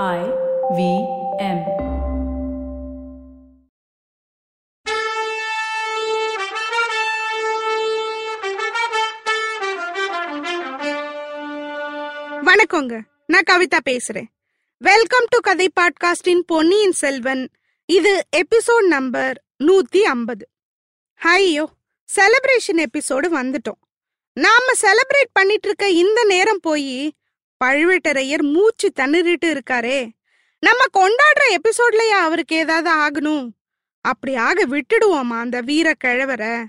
I V M. வணக்கங்க. நான் கவிதா பேசுறேன். வெல்கம் டு கதை பாட்காஸ்டின் பொன்னியின் செல்வன் இது எபிசோட் நம்பர் நூத்தி ஐம்பது. ஐயோ செலிப்ரேஷன் எபிசோடு வந்துட்டோம். நாம செலிப்ரேட் பண்ணிட்டு இருக்க இந்த நேரம் போய் பழுவேட்டரையர் மூச்சு தண்ணிட்டு இருக்காரே. நம்ம கொண்டாடுற எபிசோட்லயே அவருக்கு ஏதாவது ஆகணும்? அப்படி ஆக விட்டுடுவோமா அந்த வீர கிழவரை?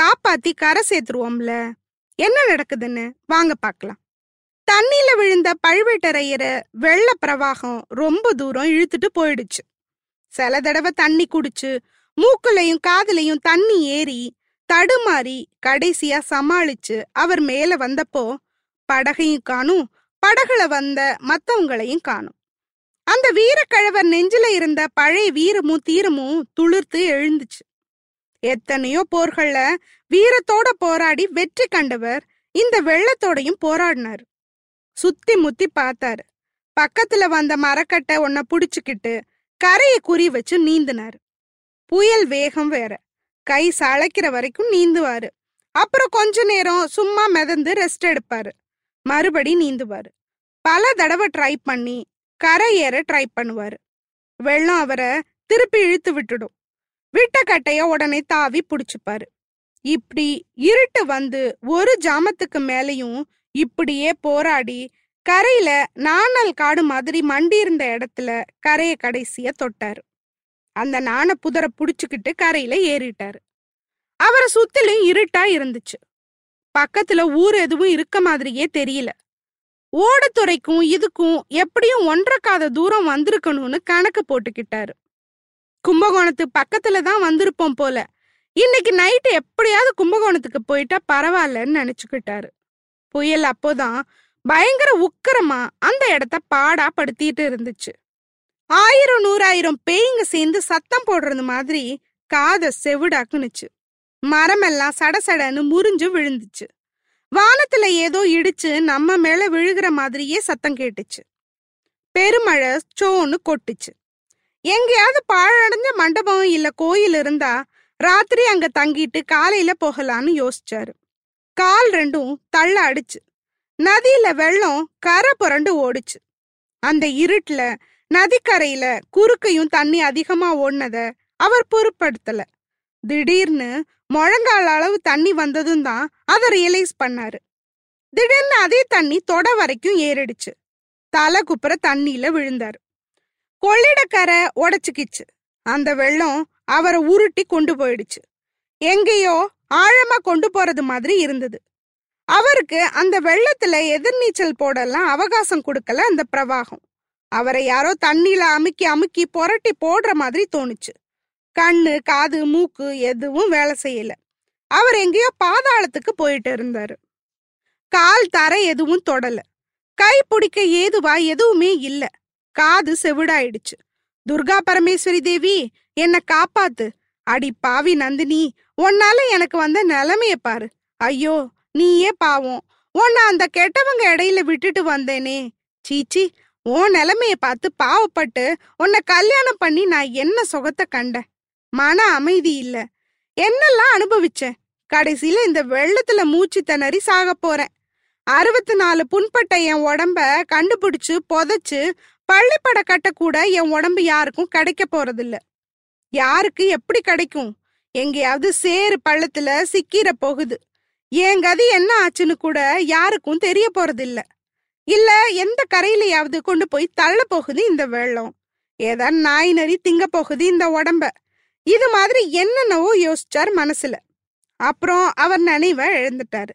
காப்பாத்தி கரை சேர்த்துருவோம்ல. என்ன நடக்குதுன்னு? வாங்க பார்க்கலாம். தண்ணியில விழுந்த பழுவேட்டரையரை வெள்ள பிரவாகம் ரொம்ப தூரம் இழுத்துட்டு போயிடுச்சு. சில தடவை தண்ணி குடிச்சு மூக்குலையும் காதலையும் தண்ணி ஏறி தடுமாறி கடைசியா சமாளிச்சு அவர் மேல வந்தப்போ படகையும் காணும் படகுல வந்த மத்தவங்களையும் காணும். அந்த வீரக்கழவர் நெஞ்சில இருந்த பழைய வீரமும் தீரமும் துளிர்த்து எழுந்துச்சு. எத்தனையோ போர்கள்ல வீரத்தோட போராடி வெற்றி கண்டவர் இந்த வெள்ளத்தோடையும் போராடினாரு. சுத்தி முத்தி பார்த்தாரு. பக்கத்துல வந்த மரக்கட்டை ஒன்ன புடிச்சுக்கிட்டு கரையை குறி வச்சு நீந்தினாரு. புயல் வேகம் வேற. கை சளைக்கிற வரைக்கும் நீந்துவாரு. அப்புறம் கொஞ்ச நேரம் சும்மா மிதந்து ரெஸ்ட் எடுப்பாரு. மறுபடி நீந்துவாரு. பல தடவை ட்ரை பண்ணி கரை ஏற ட்ரை பண்ணுவாரு. வெள்ளம் அவரை திருப்பி இழுத்து விட்டுடும். விட்ட கட்டைய உடனே தாவி பிடிச்சிப்பாரு. இப்படி இருட்டு வந்து ஒரு ஜாமத்துக்கு மேலையும் இப்படியே போராடி கரையில நாணல் காடு மாதிரி மண்டி இருந்த இடத்துல கரையை கடைசிய தொட்டாரு. அந்த நாண புதரை புடிச்சுக்கிட்டு கரையில ஏறிட்டாரு. அவரை சுத்திலும் இருட்டா இருந்துச்சு. பக்கத்துல ஊர் எதுவும் இருக்க மாதிரியே தெரியல. ஓடத்துறைக்கும் இதுக்கும் எப்படியும் ஒன்றக்காத காத தூரம் வந்திருக்கணும்னு கணக்கு போட்டுக்கிட்டாரு. கும்பகோணத்து பக்கத்துல தான் வந்திருப்போம் போல. இன்னைக்கு நைட்டு எப்படியாவது கும்பகோணத்துக்கு போயிட்டா பரவாயில்லன்னு நினைச்சுக்கிட்டாரு. புயல் அப்போதான் பயங்கர உக்கிரமா அந்த இடத்த பாடா படுத்திட்டு இருந்துச்சு. ஆயிரம் நூறாயிரம் பேய்ங்க சேர்ந்து சத்தம் போடுறது மாதிரி காத செவிடாக்குனுச்சு. மரமெல்லாம் சடசடன்னு முறிஞ்சு விழுந்துச்சு. வானத்துல ஏதோ இடிச்சு நம்ம மேல விழுகிற மாதிரியே சத்தம் கேட்டுச்சு. பெருமழை சோன்னு கொட்டுச்சு. எங்கேயாவது பாழடைஞ்ச மண்டபம் இல்ல கோயில் இருந்தா ராத்திரி அங்க தங்கிட்டு காலையில போகலான்னு யோசிச்சாரு. கால் ரெண்டும் தள்ள அடிச்சு. நதியில வெள்ளம் கரை புரண்டு ஓடுச்சு. அந்த இருட்டுல நதிக்கரையில குறுக்கையும் தண்ணி அதிகமா ஓடினத அவர் பொருட்படுத்தல. திடீர்னு முழங்கால் அளவு தண்ணி வந்ததும் தான் அதை ரியலைஸ் பண்ணாரு. திடீர்னு அதே தண்ணி தொட வரைக்கும் ஏறிடுச்சு. தலை குப்புற தண்ணியில விழுந்தாரு. கொள்ளிடக்கரை உடைச்சுக்கிச்சு. அந்த வெள்ளம் அவரை உருட்டி கொண்டு போயிடுச்சு. எங்கேயோ ஆழமா கொண்டு போறது மாதிரி இருந்தது. அவருக்கு அந்த வெள்ளத்துல எதிர்நீச்சல் போடலாம் அவகாசம் கொடுக்கல அந்த பிரவாகம். அவரை யாரோ தண்ணியில அமுக்கி அமுக்கி புரட்டி போடுற மாதிரி தோணுச்சு. கண்ணு காது மூக்கு எதுவும் வேலை செய்யல. அவர் எங்கேயோ பாதாளத்துக்கு போயிட்டு இருந்தாரு. கால் தர எதுவும் தொடல. கை பிடிக்க ஏதுவா எதுவுமே இல்ல. காது செவிடாயிடுச்சு. துர்கா பரமேஸ்வரி தேவி என்ன காப்பாத்து. அடி பாவி நந்தினி உன்னால எனக்கு வந்த நிலைமைய பாரு. ஐயோ நீயே பாவம். உன்னை அந்த கெட்டவங்க இடையில விட்டுட்டு வந்தேனே. சீச்சி உன் நிலைமைய பார்த்து பாவப்பட்டு உன்னை கல்யாணம் பண்ணி நான் என்ன சுகத்தை கண்டேன்? மன அமைதி இல்ல. என்னெல்லாம் அனுபவிச்சேன் கடைசியில இந்த வெள்ளத்துல மூச்சு திணறி சாக போறேன். அறுபத்தி நாலு புண்பட்ட என் உடம்ப கண்டுபிடிச்சு புதைச்சு பள்ளிப்பட கட்ட கூட என் உடம்பு யாருக்கும் கிடைக்க போறதில்ல. யாருக்கு எப்படி கிடைக்கும்? எங்கேயாவது சேறு பள்ளத்துல சிக்கிற போகுது. என் கதி என்ன ஆச்சுன்னு கூட யாருக்கும் தெரிய போறதில்ல. இல்ல எந்த கரையிலையாவது கொண்டு போய் தள்ள போகுது இந்த வெள்ளம். ஏதா நாய் நரி திங்க போகுது இந்த உடம்ப. இது மாதிரி என்னென்னவோ யோசிச்சார் மனசுல. அப்புறம் அவர் நினைவை எழுந்துட்டாரு.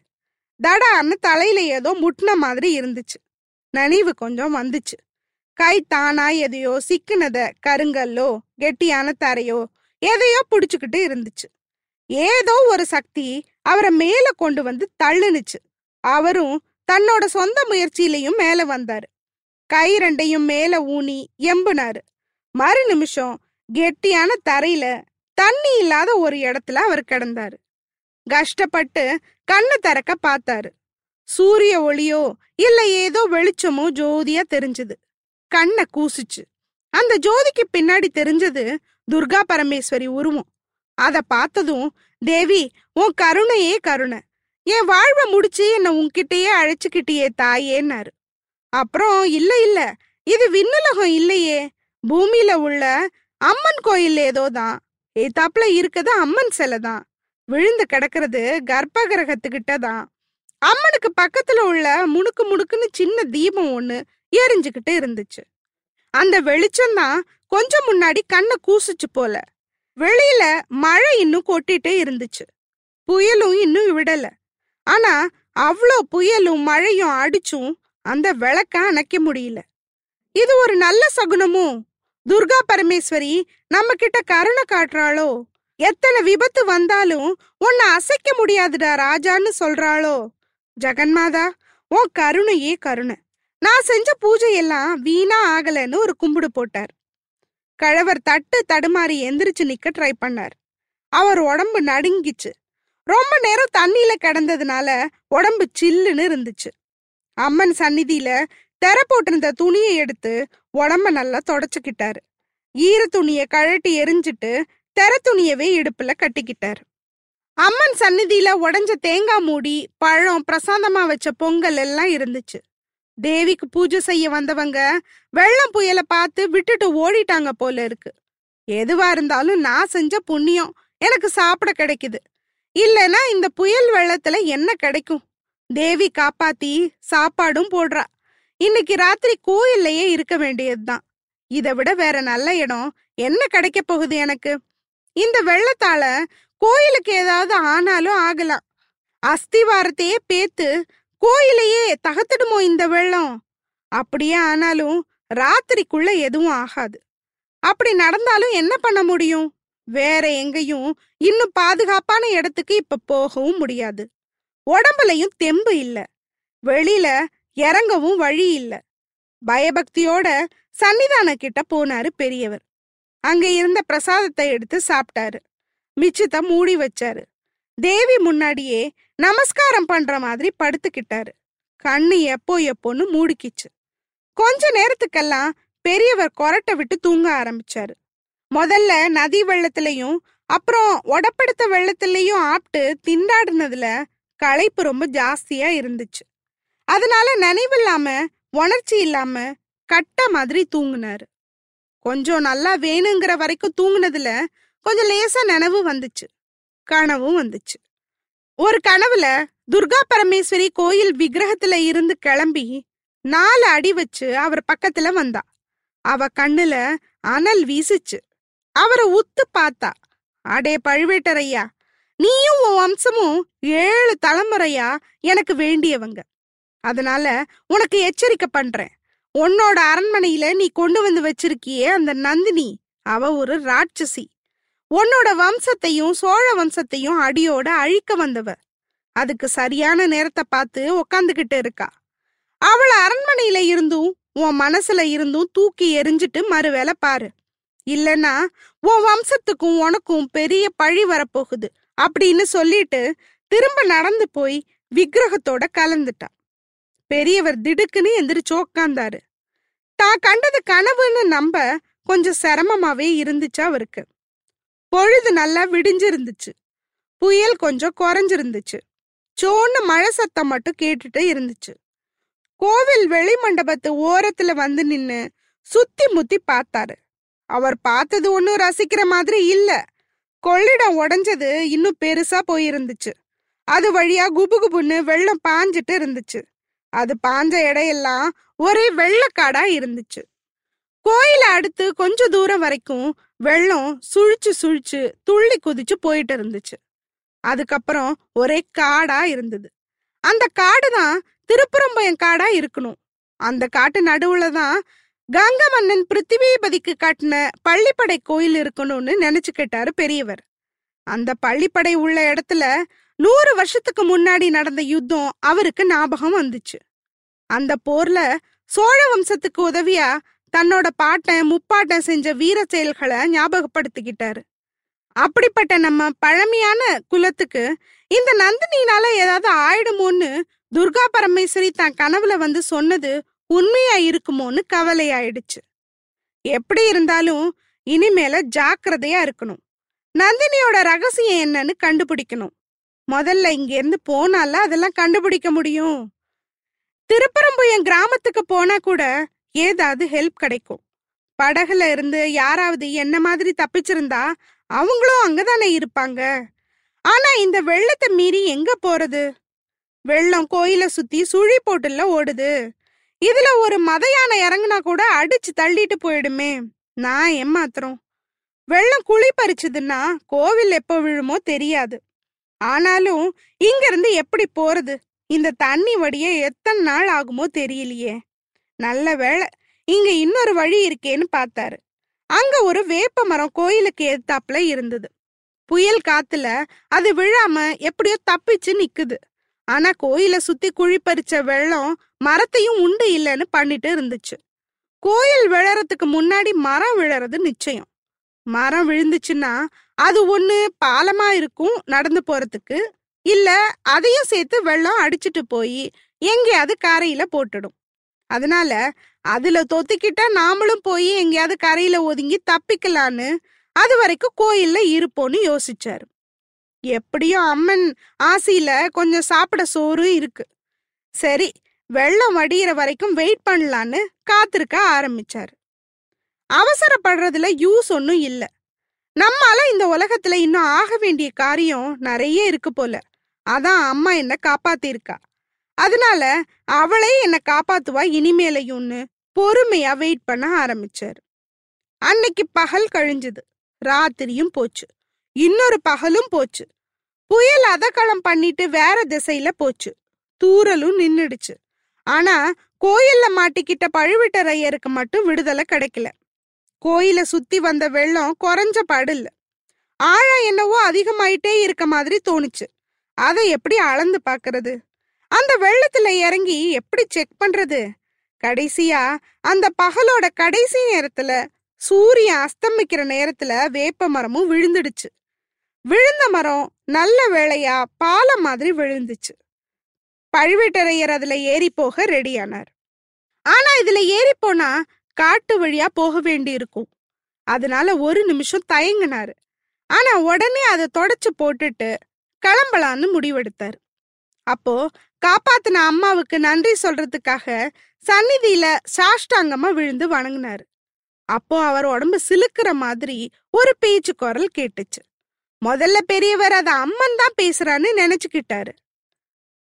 தடான்னு தலையில ஏதோ முட்டின மாதிரி இருந்துச்சு. நினைவு கொஞ்சம் வந்துச்சு. கை தானா எதையோ சிக்கினத கருங்கல்லோ கெட்டியான தரையோ எதையோ புடிச்சுக்கிட்டு இருந்துச்சு. ஏதோ ஒரு சக்தி அவரை மேல கொண்டு வந்து தள்ளுனுச்சு. அவரும் தன்னோட சொந்த முயற்சியிலையும் மேல வந்தாரு. கை ரெண்டையும் மேல ஊனி எம்புனாரு. மறு நிமிஷம் கெட்டியான தரையில தண்ணி இல்லாத ஒரு இடத்துல அவர் கிடந்தாரு. கஷ்டப்பட்டு கண்ணை திறக்க பார்த்தாரு. சூரிய ஒளியோ இல்ல ஏதோ வெளிச்சமோ ஜோதியா தெரிஞ்சது. கண்ணை கூசுச்சு. அந்த ஜோதிக்கு பின்னாடி தெரிஞ்சது துர்கா பரமேஸ்வரி உருவம். அத பார்த்ததும் தேவி உன் கருணையே கருணை. என் வாழ்வை முடிச்சு என்னை உன்கிட்டயே அழைச்சுக்கிட்டியே தாயேன்னாரு. அப்புறம் இல்ல இல்ல இது விண்ணுலகம் இல்லையே. பூமியில உள்ள அம்மன் கோயில் ஏதோதான் ஏத்தாப்புல இருக்கிறது அம்மன் சிலை தான். விழுந்து கிடக்கிறது கர்ப்ப கிரகத்துக்கிட்ட தான். அம்மனுக்கு பக்கத்துல உள்ள முணுக்கு முணுக்குன்னு சின்ன தீபம் ஒண்ணு எரிஞ்சுக்கிட்டு இருந்துச்சு. அந்த வெளிச்சம் தான் கொஞ்சம் முன்னாடி கண்ணை கூசுச்சு போல. வெளியில மழை இன்னும் கொட்டிட்டே இருந்துச்சு. புயலும் இன்னும் விடல. ஆனா அவ்வளோ புயலும் மழையும் அடிச்சும் அந்த விளக்க அணைக்க முடியல. இது ஒரு நல்ல சகுனமும் துர்கா பரமேஸ்வரி நம்ம கிட்ட கருணை காட்டுறாளோ? எத்தனை விபத்து வந்தாலும் உன்னை அசைக்க முடியாதுடா ராஜான்னு சொல்றாளோ? ஜெகன்மாதா உன் கருணையே கருணை. நான் செஞ்ச பூஜை எல்லாம் வீணா ஆகலைன்னு ஒரு கும்பிடு போட்டார். கழவர் தட்டு தடுமாறி எந்திரிச்சு நிக்க ட்ரை பண்ணார். அவர் உடம்பு நடுங்கிச்சு. ரொம்ப நேரம் தண்ணியில கிடந்ததுனால உடம்பு சில்லுன்னு இருந்துச்சு. அம்மன் சந்நிதியில தெர போட்டிருந்த துணியை எடுத்து உடம்ப நல்லா தொடச்சுக்கிட்டாரு. ஈர துணிய கழட்டி எரிஞ்சிட்டு தெர துணியவே இடுப்புல கட்டிக்கிட்டாரு. அம்மன் சந்நிதியில உடஞ்ச தேங்காய் மூடி பழம் பிரசாதமா வச்ச பொங்கல் எல்லாம் இருந்துச்சு. தேவிக்கு பூஜை செய்ய வந்தவங்க வெள்ளம் புயலை பார்த்து விட்டுட்டு ஓடிட்டாங்க போல இருக்கு. எதுவா இருந்தாலும் நான் செஞ்ச புண்ணியம் எனக்கு சாப்பிட கிடைக்குது. இல்லைன்னா இந்த புயல் வெள்ளத்துல என்ன கிடைக்கும்? தேவி காப்பாத்தி சாப்பாடும் போடுறா. இன்னைக்கு ராத்திரி கோயில்லையே இருக்க வேண்டியதுதான். இதை விட வேற நல்ல இடம். என்ன கிடைக்க போகுது எனக்கு? இந்த வெள்ளத்தால கோயிலுக்கு ஏதாவது ஆனாலும் ஆகலாம். அஸ்திவாரத்தையே பேத்து கோயிலையே தகத்துடுமோ இந்த வெள்ளம்? அப்படியே ஆனாலும் ராத்திரிக்குள்ள எதுவும் ஆகாது. அப்படி நடந்தாலும் என்ன பண்ண முடியும்? வேற எங்கேயும் இன்னும் பாதுகாப்பான இடத்துக்கு இப்ப போகவும் முடியாது. உடம்புலயும் தெம்பு இல்ல. வெளியில இறங்கவும் வழி இல்ல. பயபக்தியோட சன்னிதான கிட்ட போனாரு பெரியவர். அங்க இருந்த பிரசாதத்தை எடுத்து சாப்பிட்டாரு மிச்சத்தை மூடி வச்சாரு. தேவி முன்னாடியே நமஸ்காரம் பண்ற மாதிரி படுத்துக்கிட்டாரு. கண்ணு எப்போ எப்போன்னு மூடிக்கிச்சு. கொஞ்ச நேரத்துக்கெல்லாம் பெரியவர் கொரட்டை விட்டு தூங்க ஆரம்பிச்சாரு. முதல்ல நதி வெள்ளத்திலையும் அப்புறம் ஒடப்படுத்த வெள்ளத்திலையும் ஆப்ட்டு திண்டாடுனதுல களைப்பு ரொம்ப ஜாஸ்தியா இருந்துச்சு. அதனால நினைவில்லாம உணர்ச்சி இல்லாம கட்ட மாதிரி தூங்குனாரு. கொஞ்சம் நல்லா வேணுங்கிற வரைக்கும் தூங்குனதுல கொஞ்சம் லேசா நினைவு வந்துச்சு. கனவும் வந்துச்சு. ஒரு கனவுல துர்கா பரமேஸ்வரி கோயில் விக்கிரகத்துல இருந்து கிளம்பி நாலு அடி வச்சு அவர் பக்கத்துல வந்தா. அவ கண்ணுல அனல் வீசுச்சு. அவரை உத்து பார்த்தா அடே பழுவேட்டரையா நீயும் உன் வம்சமும் ஏழு தலைமுறையா எனக்கு வேண்டியவங்க. அதனால உனக்கு எச்சரிக்கை பண்றேன். உன்னோட அரண்மனையில நீ கொண்டு வந்து வச்சிருக்கியே அந்த நந்தினி. அவ ஒரு ராட்சசி. உன்னோட வம்சத்தையும் சோழ வம்சத்தையும் அடியோட அழிக்க வந்தவ. அதுக்கு சரியான நேரத்தை பார்த்து உக்காந்துகிட்டு இருக்கா. அவள அரண்மனையில இருந்தும் உன் மனசுல இருந்தும் தூக்கி எரிஞ்சிட்டு மறுவேளை பாரு. இல்லனா உன் வம்சத்துக்கும் உனக்கும் பெரிய பழி வரப்போகுது. அப்படின்னு சொல்லிட்டு திரும்ப நடந்து போய் விக்கிரகத்தோட கலந்துட்டா. பெரியவர் திடுக்குன்னு எந்திரிச்சு உக்காந்தாரு. தான் கண்டது கனவுன்னு நம்ப கொஞ்சம் சிரமமாவே இருந்துச்சு அவருக்கு. பொழுது நல்லா விடிஞ்சிருந்துச்சு. புயல் கொஞ்சம் குறைஞ்சிருந்துச்சு. சோன்னு மழை சத்தம் மட்டும் கேட்டுட்டு இருந்துச்சு. கோவில் வெளி மண்டபத்து ஓரத்துல வந்து நின்னு சுத்தி முத்தி பார்த்தாரு. அவர் பார்த்தது ஒன்னும் ரசிக்கிற மாதிரி இல்ல. கொள்ளிடம் உடஞ்சது இன்னும் பெருசா போயிருந்துச்சு. அது வழியா குபுகுபுன்னு வெள்ளம் பாஞ்சிட்டு இருந்துச்சு. அது பாஞ்ச இடையெல்லாம் ஒரே வெள்ளக்காடா இருந்துச்சு. கோயில அடுத்து கொஞ்ச தூரம் வரைக்கும் வெள்ளம் சுழிச்சு சுழிச்சு துள்ளி குதிச்சு போயிட்டு இருந்துச்சு. அதுக்கப்புறம் ஒரே காடா இருந்தது. அந்த காடு தான் திருப்புறம்பயம் காடா இருக்கணும். அந்த காட்டு நடுவுல தான் கங்க மன்னன் பிருத்திவிபதிக்கு கட்டின பள்ளிப்படை கோயில் இருக்கணும்னு நினைச்சுக்கிட்டாரு பெரியவர். அந்த பள்ளிப்படை உள்ள இடத்துல நூறு வருஷத்துக்கு முன்னாடி நடந்த யுத்தம் அவருக்கு ஞாபகம் வந்துச்சு. அந்த போர்ல சோழ வம்சத்துக்கு உதவியா தன்னோட பாட்டன் முப்பாட்டன் செஞ்ச வீர செயல்களை ஞாபகப்படுத்திக்கிட்டாரு. அப்படிப்பட்ட நம்ம பழமையான குலத்துக்கு இந்த நந்தினினால ஏதாவது ஆயிடுமோன்னு துர்கா பரமேஸ்வரி தன் கனவுல வந்து சொன்னது உண்மையா இருக்குமோன்னு கவலையாயிடுச்சு. எப்படி இருந்தாலும் இனிமேல ஜாக்கிரதையா இருக்கணும். நந்தினியோட ரகசியம் என்னன்னு கண்டுபிடிக்கணும். முதல்ல இங்க இருந்து போனால அதெல்லாம் கண்டுபிடிக்க முடியும். திருப்பரம்புயம் கிராமத்துக்கு போனா கூட ஏதாவது ஹெல்ப் கிடைக்கும். படகுல இருந்து யாராவது என்ன மாதிரி தப்பிச்சிருந்தா அவங்களும் அங்கதானே இருப்பாங்க. ஆனா இந்த வெள்ளத்தை மீறி எங்க போறது? வெள்ளம் கோயில சுத்தி சுழி போட்டுல ஓடுது. இதுல ஒரு மத யானை இறங்குனா கூட அடிச்சு தள்ளிட்டு போயிடுமே. நான் ஏமாத்துறோம். வெள்ளம் குழி பறிச்சதுன்னா கோவில் எப்போ விழுமோ தெரியாது. ஆனாலும் இங்க இருந்து எப்படி போறது? இந்த தண்ணி வடிய எத்தனை நாள் ஆகுமோ தெரியலையே. நல்ல வேளை இங்க இன்னொரு வழி இருக்கேன்னு பார்த்தாரு அங்க ஒரு வேப்ப மரம் கோயிலுக்கு எதிர்த்தாப்புல இருந்தது. புயல் காத்துல அது விழாம எப்படியோ தப்பிச்சு நிக்குது. ஆனா கோயில சுத்தி குழி பறிச்ச வெள்ளம் மரத்தையும் உண்டு இல்லைன்னு பண்ணிட்டு இருந்துச்சு. கோயில் விழறதுக்கு முன்னாடி மரம் விழறது நிச்சயம். மரம் விழுந்துச்சுன்னா அது ஒண்ணு பாலமா இருக்கும் நடந்து போறதுக்கு. இல்ல அதையும் சேர்த்து வெள்ளம் அடிச்சிட்டு போய் எங்கேயாவது கரையில போட்டுடும். அதனால அதுல தொத்திக்கிட்டா நாமளும் போய் எங்கேயாவது கரையில ஒதுங்கி தப்பிக்கலான்னு அது வரைக்கும் கோயில்ல இருப்போன்னு யோசிச்சாரு. எப்படியும் அம்மன் ஆசையில கொஞ்சம் சாப்பிட சோறு இருக்கு. சரி வெள்ளம் வடிகிற வரைக்கும் வெயிட் பண்ணலான்னு காத்திருக்க ஆரம்பிச்சாரு. அவசரப்படுறதுல யூஸ் ஒன்றும் இல்லை. நம்மால இந்த உலகத்துல இன்னும் ஆக வேண்டிய காரியம் நிறைய இருக்கு போல. அதான் அம்மா என்ன காப்பாத்திருக்கா அதனால அவளே என்ன காப்பாத்துவா இனிமேலையும்னு பொறுமையா வெயிட் பண்ண ஆரம்பிச்சாரு. அன்னைக்கு பகல் கழிஞ்சது. ராத்திரியும் போச்சு. இன்னொரு பகலும் போச்சு. புயல் அதக்களம் பண்ணிட்டு வேற திசையில போச்சு. தூரலும் நின்னுடுச்சு. ஆனா கோயில்ல மாட்டிக்கிட்ட பழுவேட்டரையருக்கு மட்டும் விடுதலை கிடைக்கல. கோயில சுத்தி வந்த வெள்ளம் குறைஞ்ச படல ஆழம் என்னவோ அதிகமாயிட்டே இருக்க மாதிரி தோணுச்சு. அதை எப்படி அளந்து பாக்குறது அந்த வெள்ளத்துல இறங்கி எப்படி செக் பண்றது? கடைசியா அந்த பகலோட கடைசி நேரத்துல சூரியன் அஸ்தமிக்கிற நேரத்துல வேப்ப மரமும் விழுந்துடுச்சு. விழுந்த மரம் நல்ல வேளையா பாலம் மாதிரி விழுந்துச்சு. பழுவேட்டரையர் அதுல ஏறி போக ரெடியானார் ஆனா இதுல ஏறி போனா காட்டு வழியா போக வேண்டி இருக்கும். அதனால ஒரு நிமிஷம் தயங்கினாரு. ஆனா உடனே அதை தொடச்சு போட்டுட்டு கிளம்பலான்னு முடிவெடுத்தாரு. அப்போ காப்பாத்தின அம்மாவுக்கு நன்றி சொல்றதுக்காக சந்நிதியில சாஷ்டாங்கமா விழுந்து வணங்கினாரு. அப்போ அவர் உடம்பு சிலுக்கிற மாதிரி ஒரு பேச்சு குரல் கேட்டுச்சு. முதல்ல பெரியவர் அத அம்மன் தான் பேசுறான்னு நினைச்சுக்கிட்டாரு.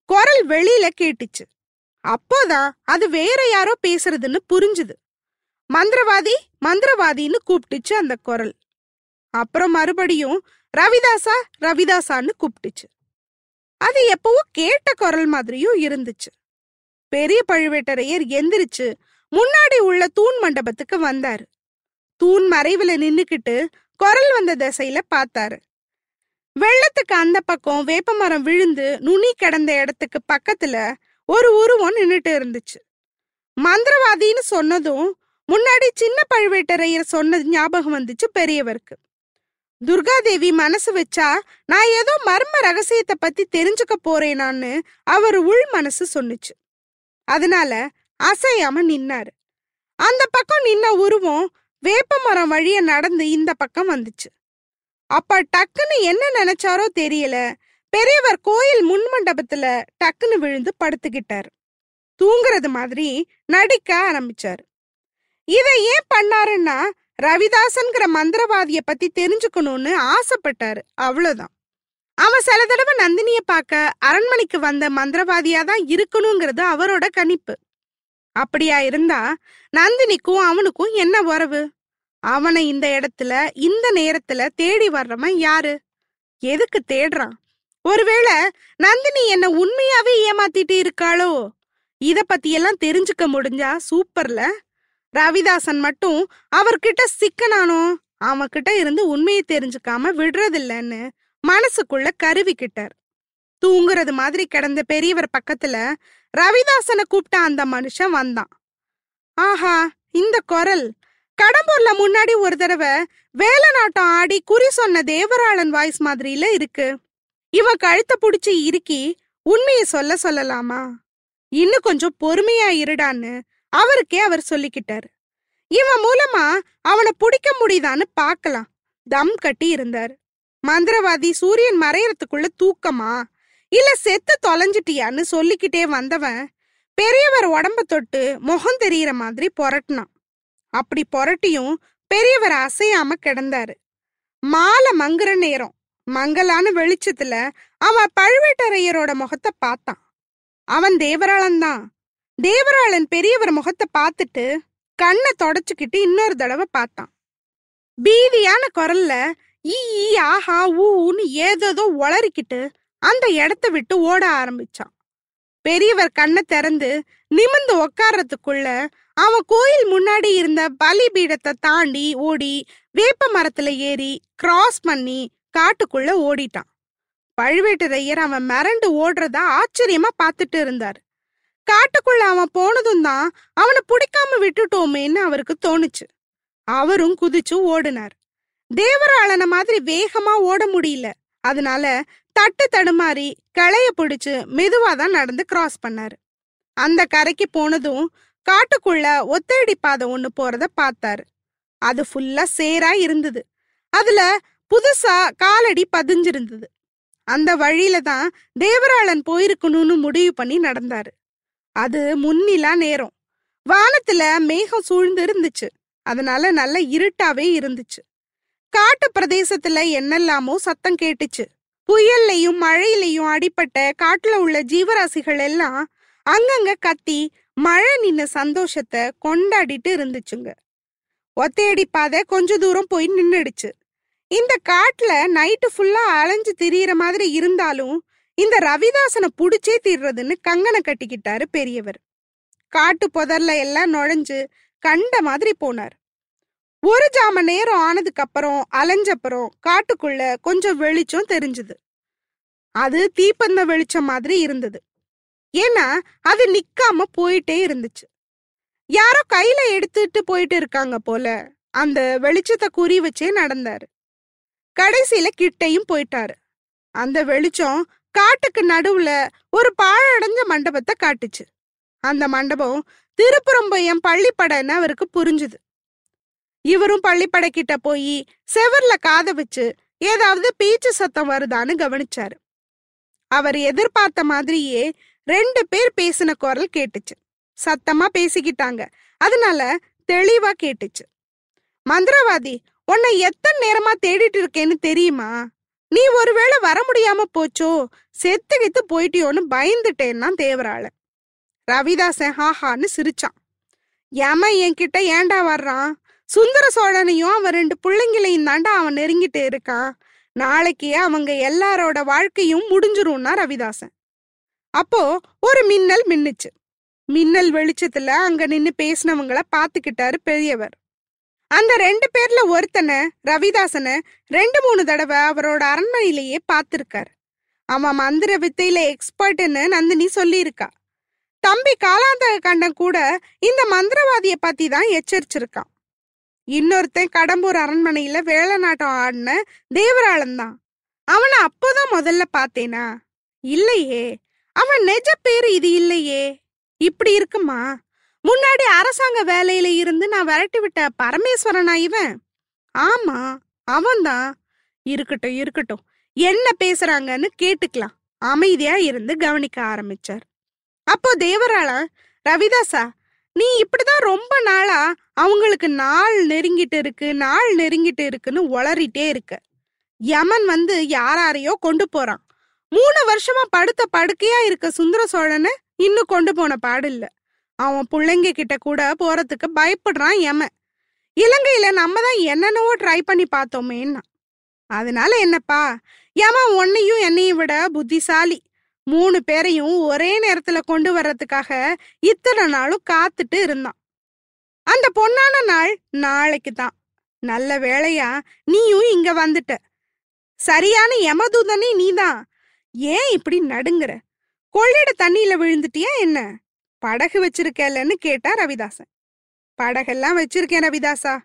குரல் வெளியில கேட்டுச்சு. அப்போதான் அது வேற யாரோ பேசுறதுன்னு புரிஞ்சுது. மந்திரவாதி மந்திரவாதின்னு கூப்பிட்டுச்சு அந்த குரல். அப்புறம் மறுபடியும் ரவிதாசா ரவிதாசான்னு கூப்பிட்டுச்சு. அது எப்பவோ கேட்ட குரல் மாதிரியும் இருந்துச்சு. பெரிய பழுவேட்டரையர் எந்திரிச்சு முன்னாடி உள்ள தூண் மண்டபத்துக்கு வந்தாரு. தூண் மறைவுல நின்னுக்கிட்டு குரல் வந்த திசையில பார்த்தாரு. வெள்ளத்துக்கு அந்த பக்கம் வேப்பமரம் விழுந்து நுனி கிடந்த இடத்துக்கு பக்கத்துல ஒரு உருவம் நின்னுட்டு இருந்துச்சு. மந்திரவாதின்னு சொன்னதும் முன்னாடி சின்ன பழுவேட்டரையர் சொன்னது ஞாபகம் வந்துச்சு பெரியவருக்கு. துர்காதேவி மனசு வச்சா நான் ஏதோ மர்ம ரகசியத்தை பத்தி தெரிஞ்சுக்க போறேனான்னு அவர் உள் மனசு சொன்னுச்சு. அதனால அசையாம நின்னாரு. அந்த பக்கம் நின்ன உருவம் வேப்ப மரம் வழிய நடந்து இந்த பக்கம் வந்துச்சு. அப்ப டக்குன்னு என்ன நினைச்சாரோ தெரியல. பெரியவர் கோயில் முன் மண்டபத்துல டக்குன்னு விழுந்து படுத்துக்கிட்டார். தூங்குறது மாதிரி நடிக்க ஆரம்பிச்சாரு. இதை ஏன் பண்ணாருன்னா ரவிதாசன்கிற மந்திரவாதிய பத்தி தெரிஞ்சுக்கணும்னு ஆசைப்பட்டாரு. அவ்வளவுதான். அவன் சில தடவை நந்தினிய பார்க்க அரண்மனைக்கு வந்த மந்திரவாதியா தான் இருக்கணுங்கிறது அவரோட கணிப்பு. அப்படியா இருந்தா நந்தினிக்கும் அவனுக்கும் என்ன உறவு? அவனை இந்த இடத்துல இந்த நேரத்துல தேடி வர்றவன் யாரு? எதுக்கு தேடுறான்? ஒருவேளை நந்தினி என்ன உண்மையாவே ஏமாத்திட்டு இருக்காளோ? இத பத்தி எல்லாம் தெரிஞ்சுக்க முடிஞ்சா சூப்பர்ல. ரவிதாசன் மட்டும் அவர்கிட்ட சிக்கனானோ? அவன்கிட்ட இருந்து உண்மையை தெரிஞ்சுக்காம விடுறதில்லன்னு மனசுக்குள்ள கருவிக்கிட்டார். தூங்குறது மாதிரி கிடந்த பெரியவர் பக்கத்துல ரவிதாசனை கூப்பிட்ட அந்த மனுஷன் வந்தான். ஆஹா இந்த குரல். கடம்பூர்ல முன்னாடி ஒரு தடவை வேலநாட்டம் ஆடி குறி சொன்ன தேவராளன் வாய்ஸ் மாதிரில இருக்கு. இவன் கழுத்தை புடிச்சு இறுக்கி உண்மையை சொல்ல சொல்லலாமா? இன்னும் கொஞ்சம் பொறுமையா இருடான்னு அவருக்கே அவர் சொல்லிக்கிட்டாரு. இவன் மூலமா அவனை பிடிக்க முடியுதான்னு பார்க்கலாம். தம் கட்டி இருந்தாரு. மந்திரவாதி சூரியன் மறையறதுக்குள்ள தூக்கமா? இல்ல செத்து தொலைஞ்சிட்டியான்னு சொல்லிக்கிட்டே வந்தவன் பெரியவர் உடம்ப தொட்டு முகம் தெரியற மாதிரி புரட்டினான். அப்படி புரட்டியும் பெரியவர் அசையாம கிடந்தாரு. மாலை மங்குற நேரம். மங்கலான வெளிச்சத்துல அவன் பழுவேட்டரையரோட முகத்தை பார்த்தான். அவன் தேவராளன் தான் தேவராளன் பெரியவர் முகத்தை பார்த்துட்டு கண்ணை தொடச்சுக்கிட்டு இன்னொரு தடவை பார்த்தான். பீதியான குரல்ல ஈ ஆஹா ஊன்னு ஏதேதோ உளறிக்கிட்டு அந்த இடத்த விட்டு ஓட ஆரம்பிச்சான். பெரியவர் கண்ணை திறந்து நிமிந்து உக்காரத்துக்குள்ள அவன் கோயில் முன்னாடி இருந்த பலிபீடத்தை தாண்டி ஓடி வேப்ப மரத்துல ஏறி கிராஸ் பண்ணி காட்டுக்குள்ள ஓடிட்டான். பழுவேட்டரையர் அவன் மிரண்டு ஓடுறத ஆச்சரியமா பார்த்துட்டு இருந்தார். காட்டுக்குள்ள அவன் போனதும் தான் அவனை பிடிக்காம விட்டுட்டோமேன்னு அவருக்கு தோணுச்சு. அவரும் குதிச்சு ஓடினார். தேவராளன மாதிரி வேகமா ஓட முடியல. அதனால தட்டு தடுமாறி கிளைய பிடிச்சு மெதுவா தான் நடந்து கிராஸ் பண்ணாரு. அந்த கரைக்கு போனதும் காட்டுக்குள்ள ஒத்தடி பாதை ஒண்ணு போறத பார்த்தாரு. அது ஃபுல்லா சேரா இருந்தது. அதுல புதுசா காலடி பதிஞ்சிருந்தது. அந்த வழியில தான் தேவராளன் போயிருக்கணும்னு முடிவு பண்ணி நடந்தாரு. அது முன்னிலா நேரம். வானத்துல மேகம் சூழ்ந்து இருந்துச்சு அதனால நல்ல இருட்டாவே இருந்துச்சு. காட்டு பிரதேசத்துல என்னெல்லாமோ சத்தம் கேட்டுச்சு. புயல்லையும் மழையிலையும் அடிப்பட்ட காட்டுல உள்ள ஜீவராசிகள் எல்லாம் அங்கங்க கத்தி மழை நின்ன சந்தோஷத்தை கொண்டாடிட்டு இருந்துச்சுங்க. ஒத்தையடி பாதை கொஞ்ச தூரம் போய் நின்னுடுச்சு. இந்த காட்டுல நைட்டு ஃபுல்லா அலைஞ்சு திரியிற மாதிரி இருந்தாலும் இந்த ரவிதாசனை புடிச்சே தீர்றதுன்னு கங்கனை கட்டிக்கிட்டாரு பெரியவர். காட்டு புதர்ல எல்லாம் நுழைஞ்சு கண்ட மாதிரி போனார். ஒரு ஜாம நேரம் ஆனதுக்கு அப்புறம் அலைஞ்சப்புறம் காட்டுக்குள்ள கொஞ்சம் வெளிச்சம் தெரிஞ்சது. அது தீப்பந்த வெளிச்சம் மாதிரி இருந்தது. ஏன்னா அது நிக்காம போயிட்டே இருந்துச்சு. யாரோ கையில எடுத்துட்டு போயிட்டு இருக்காங்க போல அந்த வெளிச்சத்தை குறி வச்சே நடந்தாரு. கடைசியில கிட்டையும் போயிட்டாரு. அந்த வெளிச்சம் காட்டுக்கு நடுவுல ஒரு பாழடைஞ்ச மண்டபத்தை காட்டுச்சு. அந்த மண்டபம் திருப்புறம்பையம் பள்ளிப்படைன்னு அவருக்கு புரிஞ்சுது. இவரும் பள்ளிப்படை கிட்ட போய் செவர்ல காத வச்சு ஏதாவது பீச்சு சத்தம் வருதான்னு கவனிச்சாரு. அவர் எதிர்பார்த்த மாதிரியே ரெண்டு பேர் பேசின குரல் கேட்டுச்சு. சத்தமா பேசிக்கிட்டாங்க. அதனால தெளிவா கேட்டுச்சு. மந்திரவாதி உன்னை எத்தனை நேரமா தேடிட்டு இருக்கேன்னு தெரியுமா? நீ ஒருவேளை வர முடியாம போச்சோ? செத்துகித்து போயிட்டியோன்னு பயந்துட்டேன்னா தேவராள. ரவிதாசன் ஹாஹான்னு சிரிச்சான். ஏமா என்கிட்ட ஏன்டா வர்றான் சுந்தர சோழனையும் அவன் ரெண்டு பிள்ளைங்களையும் தாண்டா அவன் நெருங்கிட்டு இருக்கான். நாளைக்கு அவங்க எல்லாரோட வாழ்க்கையும் முடிஞ்சிரும்னா ரவிதாசன். அப்போ ஒரு மின்னல் மின்னுச்சு. மின்னல் வெளிச்சத்துல அங்க நின்னு பேசினவங்கள பாத்துக்கிட்டாரு பெரியவர். அந்த ரெண்டு பேர்ல ஒருத்தனை ரவிதாசனை ரெண்டு மூணு தடவை அவரோட அரண்மனையிலேயே பார்த்துருக்காரு. அவன் மந்திர வித்தையில எக்ஸ்பர்ட்னு நந்தினி சொல்லியிருக்கா. தம்பி காலாந்த கண்டன் கூட இந்த மந்திரவாதிய பத்தி தான் எச்சரிச்சிருக்கான். இன்னொருத்தன் கடம்பூர் அரண்மனையில வேலை நாட்டம் ஆடின தேவராளன் தான். அவனை அப்போதான் முதல்ல பார்த்தேனா? இல்லையே. அவன் நெஜ பேர் இது இல்லையே. இப்படி இருக்குமா? முன்னாடி அரசாங்க வேலையில இருந்து நான் விரட்டி விட்ட பரமேஸ்வரனா இவன்? ஆமா அவன்தான். இருக்கட்டும் இருக்கட்டும். என்ன பேசுறாங்கன்னு கேட்டுக்கலாம். அமைதியா இருந்து கவனிக்க ஆரம்பிச்சார். அப்போ தேவராளா ரவிதாசா நீ இப்படிதான் ரொம்ப நாளா அவங்களுக்கு நாள் நெருங்கிட்டு இருக்கு நாள் நெருங்கிட்டு இருக்குன்னு உளறிட்டே இருக்க. யமன் வந்து யாராரையோ கொண்டு போறான். மூணு வருஷமா படுத்த படுக்கையா இருக்க சுந்தர சோழனை இன்னும் கொண்டு போன பாடு இல்லை. அவன் பிள்ளைங்க கிட்ட கூட போறதுக்கு பயப்படுறான் எம. இலங்கையில நம்ம தான் என்னென்னவோ ட்ரை பண்ணி பார்த்தோமேன்னா. அதனால என்னப்பா? ஏமா உன்னையும் என்னையும் விட புத்திசாலி. மூணு பேரையும் ஒரே நேரத்துல கொண்டு வர்றதுக்காக இத்தனை நாளும் காத்துட்டு இருந்தான். அந்த பொன்னான நாள் நாளைக்கு தான். நல்ல வேளையா நீயும் இங்க வந்துட்ட. சரியான எமதுதனே நீதான். ஏன் இப்படி நடுங்குற? கொள்ளிட தண்ணியில விழுந்துட்டியா என்ன? படகு வச்சிருக்கலன்னு கேட்டா ரவிதாசன். படகெல்லாம் வச்சிருக்கேன் ரவிதாசா.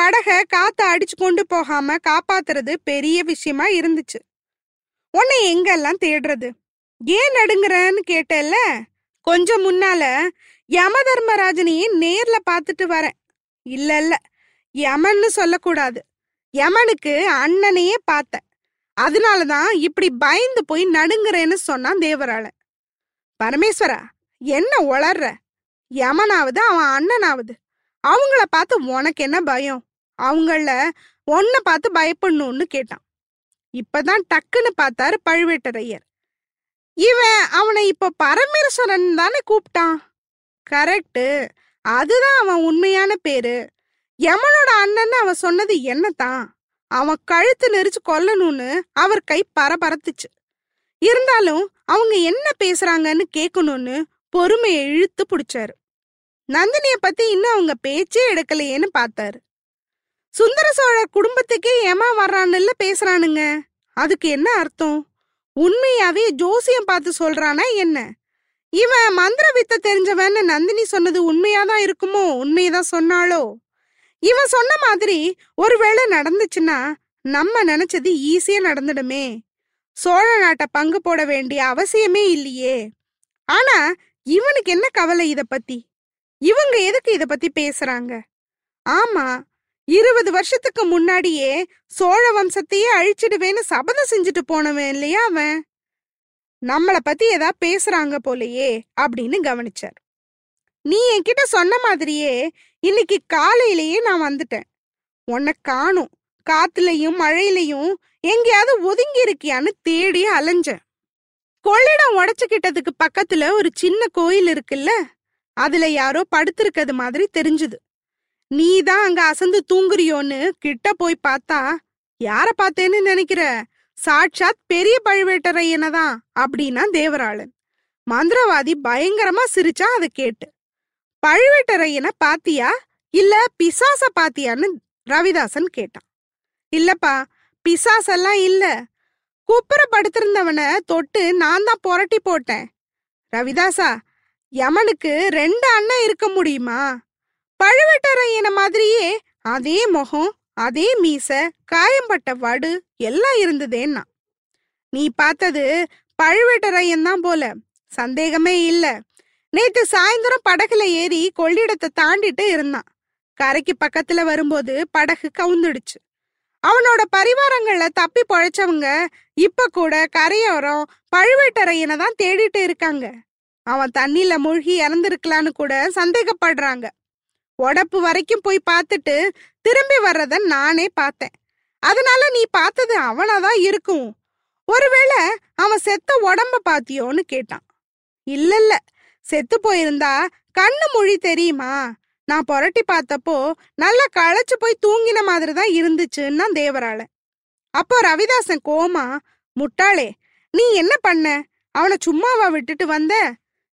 படக காத்த அடிச்சு கொண்டு போகாம காப்பாத்துறது பெரிய விஷயமா இருந்துச்சு. உன்னை எங்கெல்லாம் தேடுறது? ஏன் நடுங்குறன்னு கேட்டல கொஞ்சம் முன்னால யம தர்மராஜனையே நேர்ல பார்த்துட்டு வரேன். இல்ல இல்ல யமன்னு சொல்லக்கூடாது. யமனுக்கு அண்ணனையே பார்த்தேன். அதனாலதான் இப்படி பயந்து போய் நடுங்குறேன்னு சொன்னான் தேவராளன். பரமேஸ்வரா என்ன உளர்ற? யமனாவது அவன் அண்ணனாவது. அவங்கள பார்த்து உனக்கு என்ன பயம்? அவங்கள ஒன்ன பார்த்து பயப்படணும்னு கேட்டான். இப்பதான் டக்குன்னு பார்த்தாரு பழுவேட்டரையர். இவன் அவனை இப்ப பரமேஸ்வரன் தானே கூப்பிட்டான்? கரெக்டு அதுதான் அவன் உண்மையான பேரு. யமனோட அண்ணன் அவன் சொன்னது என்னதான் அவன் கழுத்து நெரிச்சு கொல்லணும்னு அவர் கை பரபரத்துச்சு. இருந்தாலும் அவங்க என்ன பேசுறாங்கன்னு கேட்கணும்னு பொறுமையை இழுத்து பிடிச்சாரு. நந்தினிய பத்தி இன்னும் அவங்க பேச்சே எடுக்கலையேன்னு பார்த்தாரு சுந்தர சோழ குடும்பத்துக்கே ஏமா வர்றான்னு பேசுறானுங்க? அதுக்கு என்ன அர்த்தம்? உண்மையாவே ஜோசியம் பார்த்து சொல்றானா என்ன? இவன் மந்திர வித்த தெரிஞ்சவன்னு நந்தினி சொன்னது உண்மையாதான் இருக்குமோ? உண்மையதான் சொன்னாலோ இவன் சொன்ன மாதிரி ஒருவேளை நடந்துச்சுன்னா நம்ம நினைச்சது ஈஸியா நடந்துடுமே. சோழ நாட்டை பங்கு போட வேண்டிய அவசியமே இல்லையே. ஆனா இவனுக்கு என்ன கவலை இத பத்தி? இவங்க எதுக்கு இத பத்தி பேசுறாங்க? ஆமா இருபது வருஷத்துக்கு முன்னாடியே சோழ வம்சத்தையே அழிச்சிடுவேன்னு சபதம் செஞ்சுட்டு போனவன் இல்லையா அவன்? நம்மள பத்தி ஏதா பேசுறாங்க போலயே அப்படின்னு கவனிச்சார். நீ என்கிட்ட சொன்ன மாதிரியே இன்னைக்கு காலையிலேயே நான் வந்துட்டேன். உன்னை காணும் காத்துலயும் மழையிலையும் எங்கேயாவது ஒதுங்கி இருக்கியான்னு தேடி அலைஞ்சேன். கொள்ளிடம் உடைச்சுக்கிட்டதுக்கு பக்கத்துல ஒரு சின்ன கோயில் இருக்குல்ல அதுல யாரோ படுத்திருக்கிறது மாதிரி தெரிஞ்சுது. நீ தான் அங்க அசந்து தூங்குறியோன்னு கிட்ட போய் பார்த்தா யார பார்த்தேன்னு நினைக்கிற? சாட்சாத் பெரிய பழுவேட்டரையனை தான் அப்படின்னா தேவராளன். மந்திரவாதி பயங்கரமா சிரிச்சா அதை கேட்டு. பழுவேட்டரையனை பாத்தியா? இல்ல பிசாச பாத்தியான்னு ரவிதாசன் கேட்டான். இல்லப்பா பிசாசெல்லாம் இல்ல. குப்புற படுத்திருந்தவனை தொட்டு நான் தான் புரட்டி போட்டேன். ரவிதாசா யமனுக்கு ரெண்டு அண்ணன் இருக்க முடியுமா? பழுவேட்டரையனை மாதிரியே அதே முகம் அதே மீச காயம்பட்ட வடு எல்லாம் இருந்ததேன்னா. நீ பார்த்தது பழுவேட்டரையன் தான் போல. சந்தேகமே இல்ல. நேத்து சாயந்தரம் படகுல ஏறி கொள்ளிடத்தை தாண்டிட்டு இருந்தான். கரைக்கு பக்கத்துல வரும்போது படகு கவுந்துடுச்சு. அவனோட பரிவாரங்கள்ல தப்பி பொழைச்சவங்க இப்ப கூட கரையோரம் பழுவேட்டரையனை தான் தேடிட்டு இருக்காங்க. அவன் தண்ணியில மூழ்கி இறந்திருக்கலான்னு கூட சந்தேகப்படுறாங்க. உடப்பு வரைக்கும் போய் பார்த்துட்டு திரும்பி வர்றத நானே பார்த்தேன். அதனால நீ பார்த்தது அவனாதான் இருக்கும். ஒருவேளை அவன் செத்த உடம்ப பாத்தியோன்னு கேட்டான். இல்ல இல்ல செத்து போயிருந்தா கண்ணு மொழி தெரியுமா? நான் புரட்டி பார்த்தப்போ நல்லா களைச்சு போய் தூங்கின மாதிரி தான் இருந்துச்சுன்னா தேவரால. அப்போ ரவிதாசன் கோமா முட்டாளே நீ என்ன பண்ண? அவனை சும்மாவா விட்டுட்டு வந்த?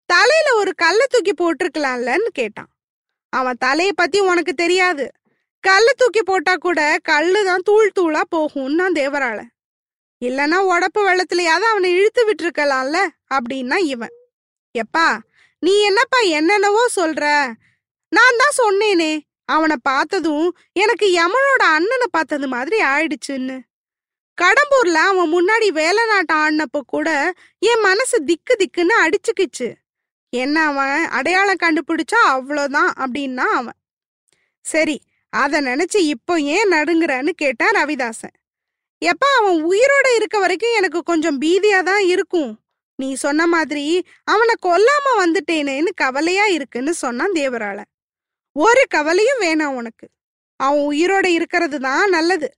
தலையில ஒரு கல்ல தூக்கி போட்டிருக்கலாம்லன்னு கேட்டான். அவன் தலையை பத்தி உனக்கு தெரியாது. கல்ல தூக்கி போட்டா கூட கல்லு தான் தூள் தூளா போகும்னா தேவரால. இல்லனா உடப்பு வெள்ளத்துலயாவது அவனை இழுத்து விட்டுருக்கலாம்ல? அப்படின்னா இவன். எப்பா நீ என்னப்பா என்னென்னவோ சொல்ற? நான் தான் சொன்னேனே அவனை பார்த்ததும் எனக்கு யமனோட அண்ணனை பார்த்தது மாதிரி ஆயிடுச்சுன்னு. கடம்பூர்ல அவன் முன்னாடி வேலை நாட்டம் ஆடினப்போ கூட என் மனசு திக்கு திக்குன்னு அடிச்சுக்கிச்சு. என்ன அவன் அடையாளம் கண்டுபிடிச்சா அவ்வளோதான் அப்படின்னா அவன். சரி அத நினைச்சு இப்போ ஏன் நடுங்குறன்னு கேட்டான் ரவிதாசன். எப்ப அவன் உயிரோட இருக்க வரைக்கும் எனக்கு கொஞ்சம் பீதியா தான் இருக்கும். நீ சொன்ன மாதிரி அவனை கொல்லாம வந்துட்டேனேன்னு கவலையா இருக்குன்னு சொன்னான் தேவராளன். ஒரு கவலையும் வேணாம் உனக்கு. அவன் உயிரோட இருக்கிறது தான் நல்லது.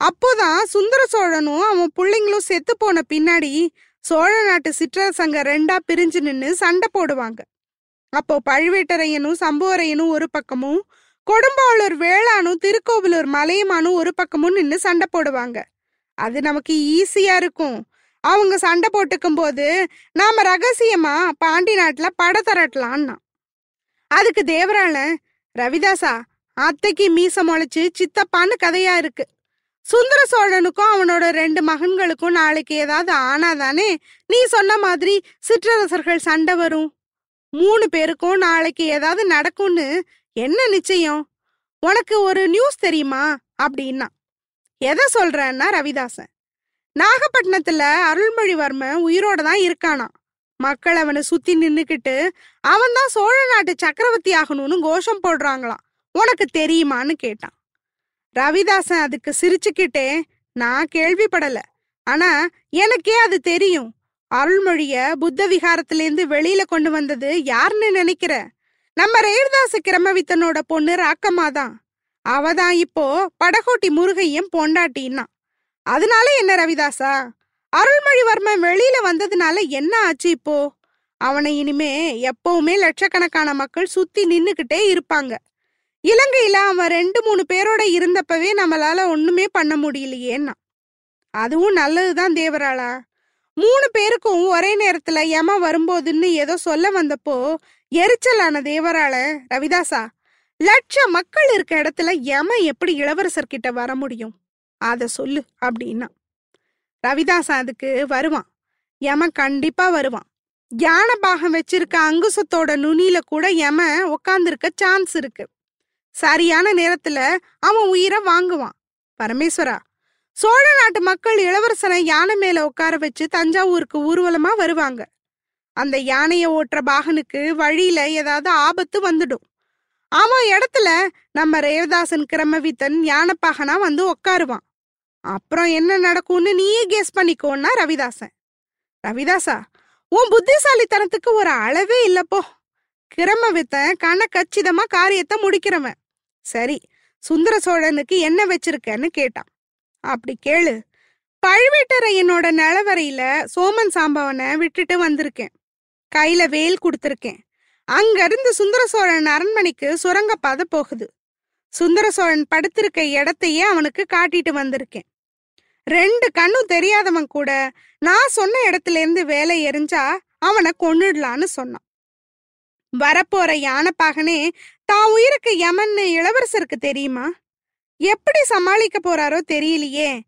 அப்போதான் சுந்தர சோழனும் அவன் பிள்ளைங்களும் செத்து போன பின்னாடி சோழ நாட்டு சிற்றரசங்க ரெண்டா பிரிஞ்சு நின்று சண்டை போடுவாங்க. அப்போ பழுவேட்டரையனும் சம்புவரையனும் ஒரு பக்கமும் கொடும்பாளூர் வேளானும் திருக்கோவிலூர் மலையமானும் ஒரு பக்கமும் நின்று சண்டை போடுவாங்க. அது நமக்கு ஈஸியா இருக்கும். அவங்க சண்டை போட்டுக்கும் போது நாம ரகசியமா பாண்டி நாட்டுல பட தரட்டலான்னா அதுக்கு தேவராளன் ரவிதாசா அத்தைக்கு மீச முளைச்சு சித்தப்பான்னு கதையா இருக்கு. சுந்தர சோழனுக்கும் அவனோட ரெண்டு மகன்களுக்கும் நாளைக்கு ஏதாவது ஆனாதானே நீ சொன்ன மாதிரி சிற்றரசர்கள் சண்டை வரும். மூணு பேருக்கும் நாளைக்கு ஏதாவது நடக்கும்னு என்ன நிச்சயம்? உனக்கு ஒரு நியூஸ் தெரியுமா? அப்படின்னா எதை சொல்றன்னா ரவிதாசன். நாகப்பட்டினத்துல அருள்மொழிவர்மன் உயிரோட தான் இருக்கானா மக்கள் அவனை சுத்தி நின்னுக்கிட்டு அவன் தான் சோழ நாட்டு சக்கரவர்த்தி ஆகணும்னு கோஷம் போடுறாங்களாம். உனக்கு தெரியுமான்னு கேட்டான். ரவிதாசன் அதுக்கு சிரிச்சுக்கிட்டே நான் கேள்விப்படல. ஆனா எனக்கே அது தெரியும். அருள்மொழிய புத்த விகாரத்திலேருந்து வெளியில கொண்டு வந்தது யாருன்னு நினைக்கிற? நம்ம ரேவதாச கிரமவித்தனோட பொண்ணு ராக்கம்மா தான். அவதான் இப்போ படகோட்டி முருகையும் பொண்டாட்டின்னா. அதனால என்ன ரவிதாசா? அருள்மொழிவர்மன் வெளியில வந்ததுனால என்ன ஆச்சு இப்போ? அவனை இனிமே எப்பவுமே லட்சக்கணக்கான மக்கள் சுத்தி நின்னுக்கிட்டே இருப்பாங்க. இலங்கையில அவன் ரெண்டு மூணு பேரோட இருந்தப்பவே நம்மளால ஒண்ணுமே பண்ண முடியலையேன்னா. அதுவும் நல்லதுதான் தேவராளா. மூணு பேருக்கும் ஒரே நேரத்துல யம வரும்போதுன்னு ஏதோ சொல்ல வந்தப்போ எரிச்சலான தேவராள ரவிதாசா லட்ச மக்கள் இருக்க இடத்துல யம எப்படி இளவரசர் கிட்ட வர முடியும்? அத சொல்லு அப்படின்னா. ரவிதாசா அதுக்கு வருவான். யம கண்டிப்பா வருவான். யானை பாகம் வச்சிருக்க அங்குசத்தோட நுனியில கூட யம உக்காந்துருக்க சான்ஸ் இருக்கு. சரியான நேரத்துல அவன் உயிரை வாங்குவான். பரமேஸ்வரா சோழ நாட்டு மக்கள் இளவரசனை யானை மேல உட்கார வச்சு தஞ்சாவூருக்கு ஊர்வலமா வருவாங்க. அந்த யானைய ஓட்டுற பாகனுக்கு வழியில ஏதாவது ஆபத்து வந்துடும். அவன் இடத்துல நம்ம ரேவதாசன் கிரமவித்தன் யானைப்பாகனா வந்து உட்காருவான் அப்புறம் என்ன நடக்கும்னு நீயே கெஸ் பண்ணிக்கோன்னா ரவிதாசன். ரவிதாசா உன் புத்திசாலித்தனத்துக்கு ஒரு அளவே இல்லப்போ. கிரமவித்தன் கண கச்சிதமா காரியத்தை முடிக்கிறவன். சரி சுந்தர சோழனுக்கு என்ன வச்சிருக்கன்னு கேட்டான். அப்படி கேளு. பழுவேட்டரையனோட நிலவரையில சோமன் சாம்பவனை விட்டுட்டு வந்திருக்கேன். கையில வேல் கொடுத்துருக்கேன். அங்க இருந்து சுந்தர சோழன் அரண்மனைக்கு சுரங்கப்பாதை போகுது. சுந்தர சோழன் படுத்திருக்க இடத்தையே அவனுக்கு காட்டிட்டு வந்திருக்கேன். ரெண்டு கண்ணும் தெரியாதவன் கூட நான் சொன்ன இடத்துல இருந்து வேலை எரிஞ்சா அவனை கொன்னுடலான்னு சொன்னான். வரப்போற யானைப்பாகனே தான் உயிருக்கு யமன்னு இளவரசருக்கு தெரியுமா? எப்படி சமாளிக்க போறாரோ தெரியலையே.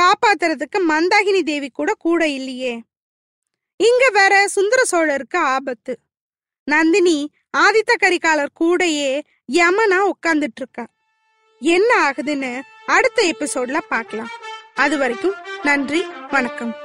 காப்பாத்துறதுக்கு மந்தாகினி தேவி கூட கூட இல்லையே. இங்க வேற சுந்தர சோழருக்கு ஆபத்து. நந்தினி ஆதித்த கரிகாலர் கூடயே யமனா உட்கார்ந்துட்டு இருக்கா என்ன ஆகுதுன்னு அடுத்த எபிசோட்ல பார்க்கலாம். அது வரைக்கும் நன்றி வணக்கம்.